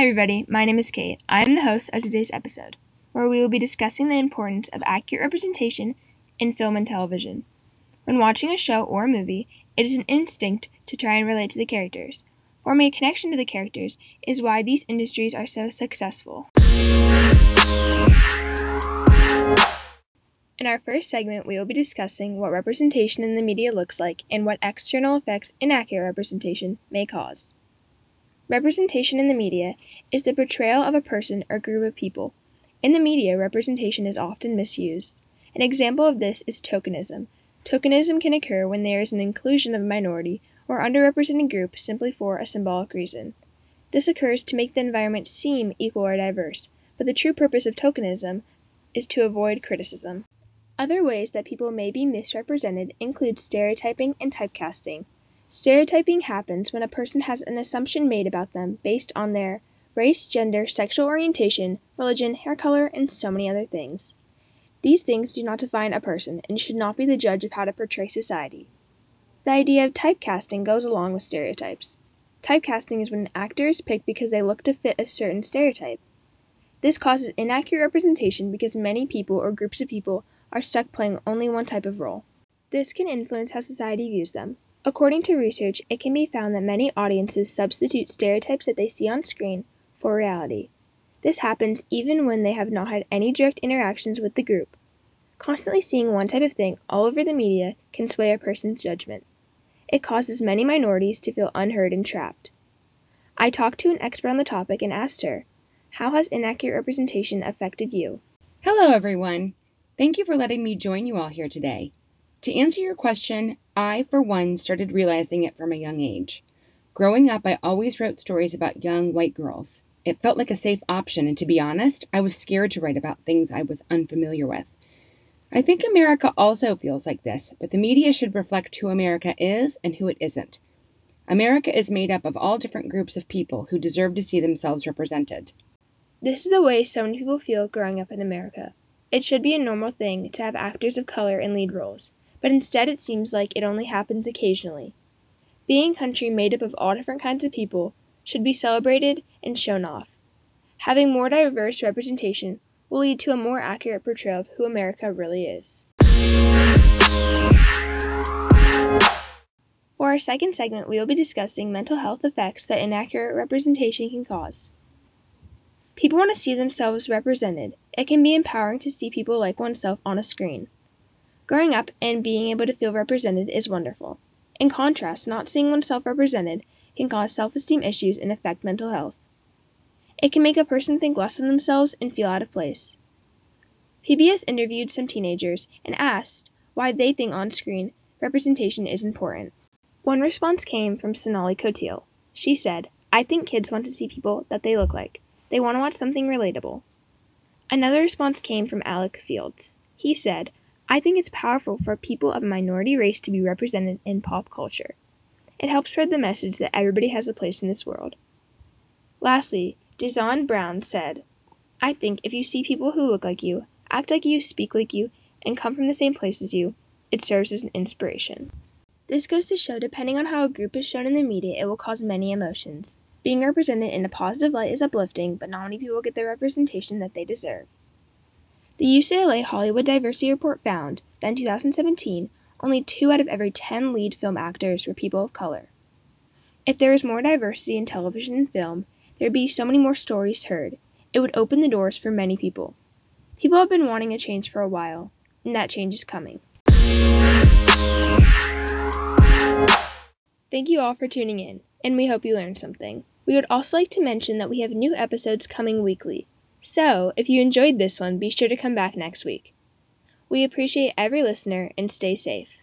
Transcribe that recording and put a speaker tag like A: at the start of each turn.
A: Hi, everybody. My name is Kate. I am the host of today's episode, where we will be discussing the importance of accurate representation in film and television. When watching a show or a movie, it is an instinct to try and relate to the characters. Forming a connection to the characters is why these industries are so successful. In our first segment, we will be discussing what representation in the media looks like and what external effects inaccurate representation may cause. Representation in the media is the portrayal of a person or group of people. In the media, representation is often misused. An example of this is tokenism. Tokenism can occur when there is an inclusion of a minority or underrepresented group simply for a symbolic reason. This occurs to make the environment seem equal or diverse, but the true purpose of tokenism is to avoid criticism. Other ways that people may be misrepresented include stereotyping and typecasting. Stereotyping happens when a person has an assumption made about them based on their race, gender, sexual orientation, religion, hair color, and so many other things. These things do not define a person and should not be the judge of how to portray society. The idea of typecasting goes along with stereotypes. Typecasting is when an actor is picked because they look to fit a certain stereotype. This causes inaccurate representation because many people or groups of people are stuck playing only one type of role. This can influence how society views them. According to research, it can be found that many audiences substitute stereotypes that they see on screen for reality. This happens even when they have not had any direct interactions with the group. Constantly seeing one type of thing all over the media can sway a person's judgment. It causes many minorities to feel unheard and trapped. I talked to an expert on the topic and asked her, How has inaccurate representation affected you?
B: Hello, everyone. Thank you for letting me join you all here today. To answer your question, I, for one, started realizing it from a young age. Growing up, I always wrote stories about young white girls. It felt like a safe option, and to be honest, I was scared to write about things I was unfamiliar with. I think America also feels like this, but the media should reflect who America is and who it isn't. America is made up of all different groups of people who deserve to see themselves represented.
A: This is the way so many people feel growing up in America. It should be a normal thing to have actors of color in lead roles, but instead it seems like it only happens occasionally. Being country made up of all different kinds of people should be celebrated and shown off. Having more diverse representation will lead to a more accurate portrayal of who America really is. For our second segment, we will be discussing mental health effects that inaccurate representation can cause. People want to see themselves represented. It can be empowering to see people like oneself on a screen. Growing up and being able to feel represented is wonderful. In contrast, not seeing oneself represented can cause self esteem issues and affect mental health. It can make a person think less of themselves and feel out of place. PBS interviewed some teenagers and asked why they think on screen representation is important. One response came from Sonali Kotil. She said, I think kids want to see people that they look like. They want to watch something relatable. Another response came from Alec Fields. He said, I think it's powerful for people of a minority race to be represented in pop culture. It helps spread the message that everybody has a place in this world. Lastly, Dezon Brown said, I think if you see people who look like you, act like you, speak like you, and come from the same place as you, it serves as an inspiration. This goes to show depending on how a group is shown in the media, it will cause many emotions. Being represented in a positive light is uplifting, but not many people get the representation that they deserve. The UCLA Hollywood Diversity Report found that in 2017, only two out of every 10 lead film actors were people of color. If there was more diversity in television and film, there would be so many more stories heard. It would open the doors for many people. People have been wanting a change for a while, and that change is coming. Thank you all for tuning in, and we hope you learned something. We would also like to mention that we have new episodes coming weekly. So, if you enjoyed this one, be sure to come back next week. We appreciate every listener and stay safe.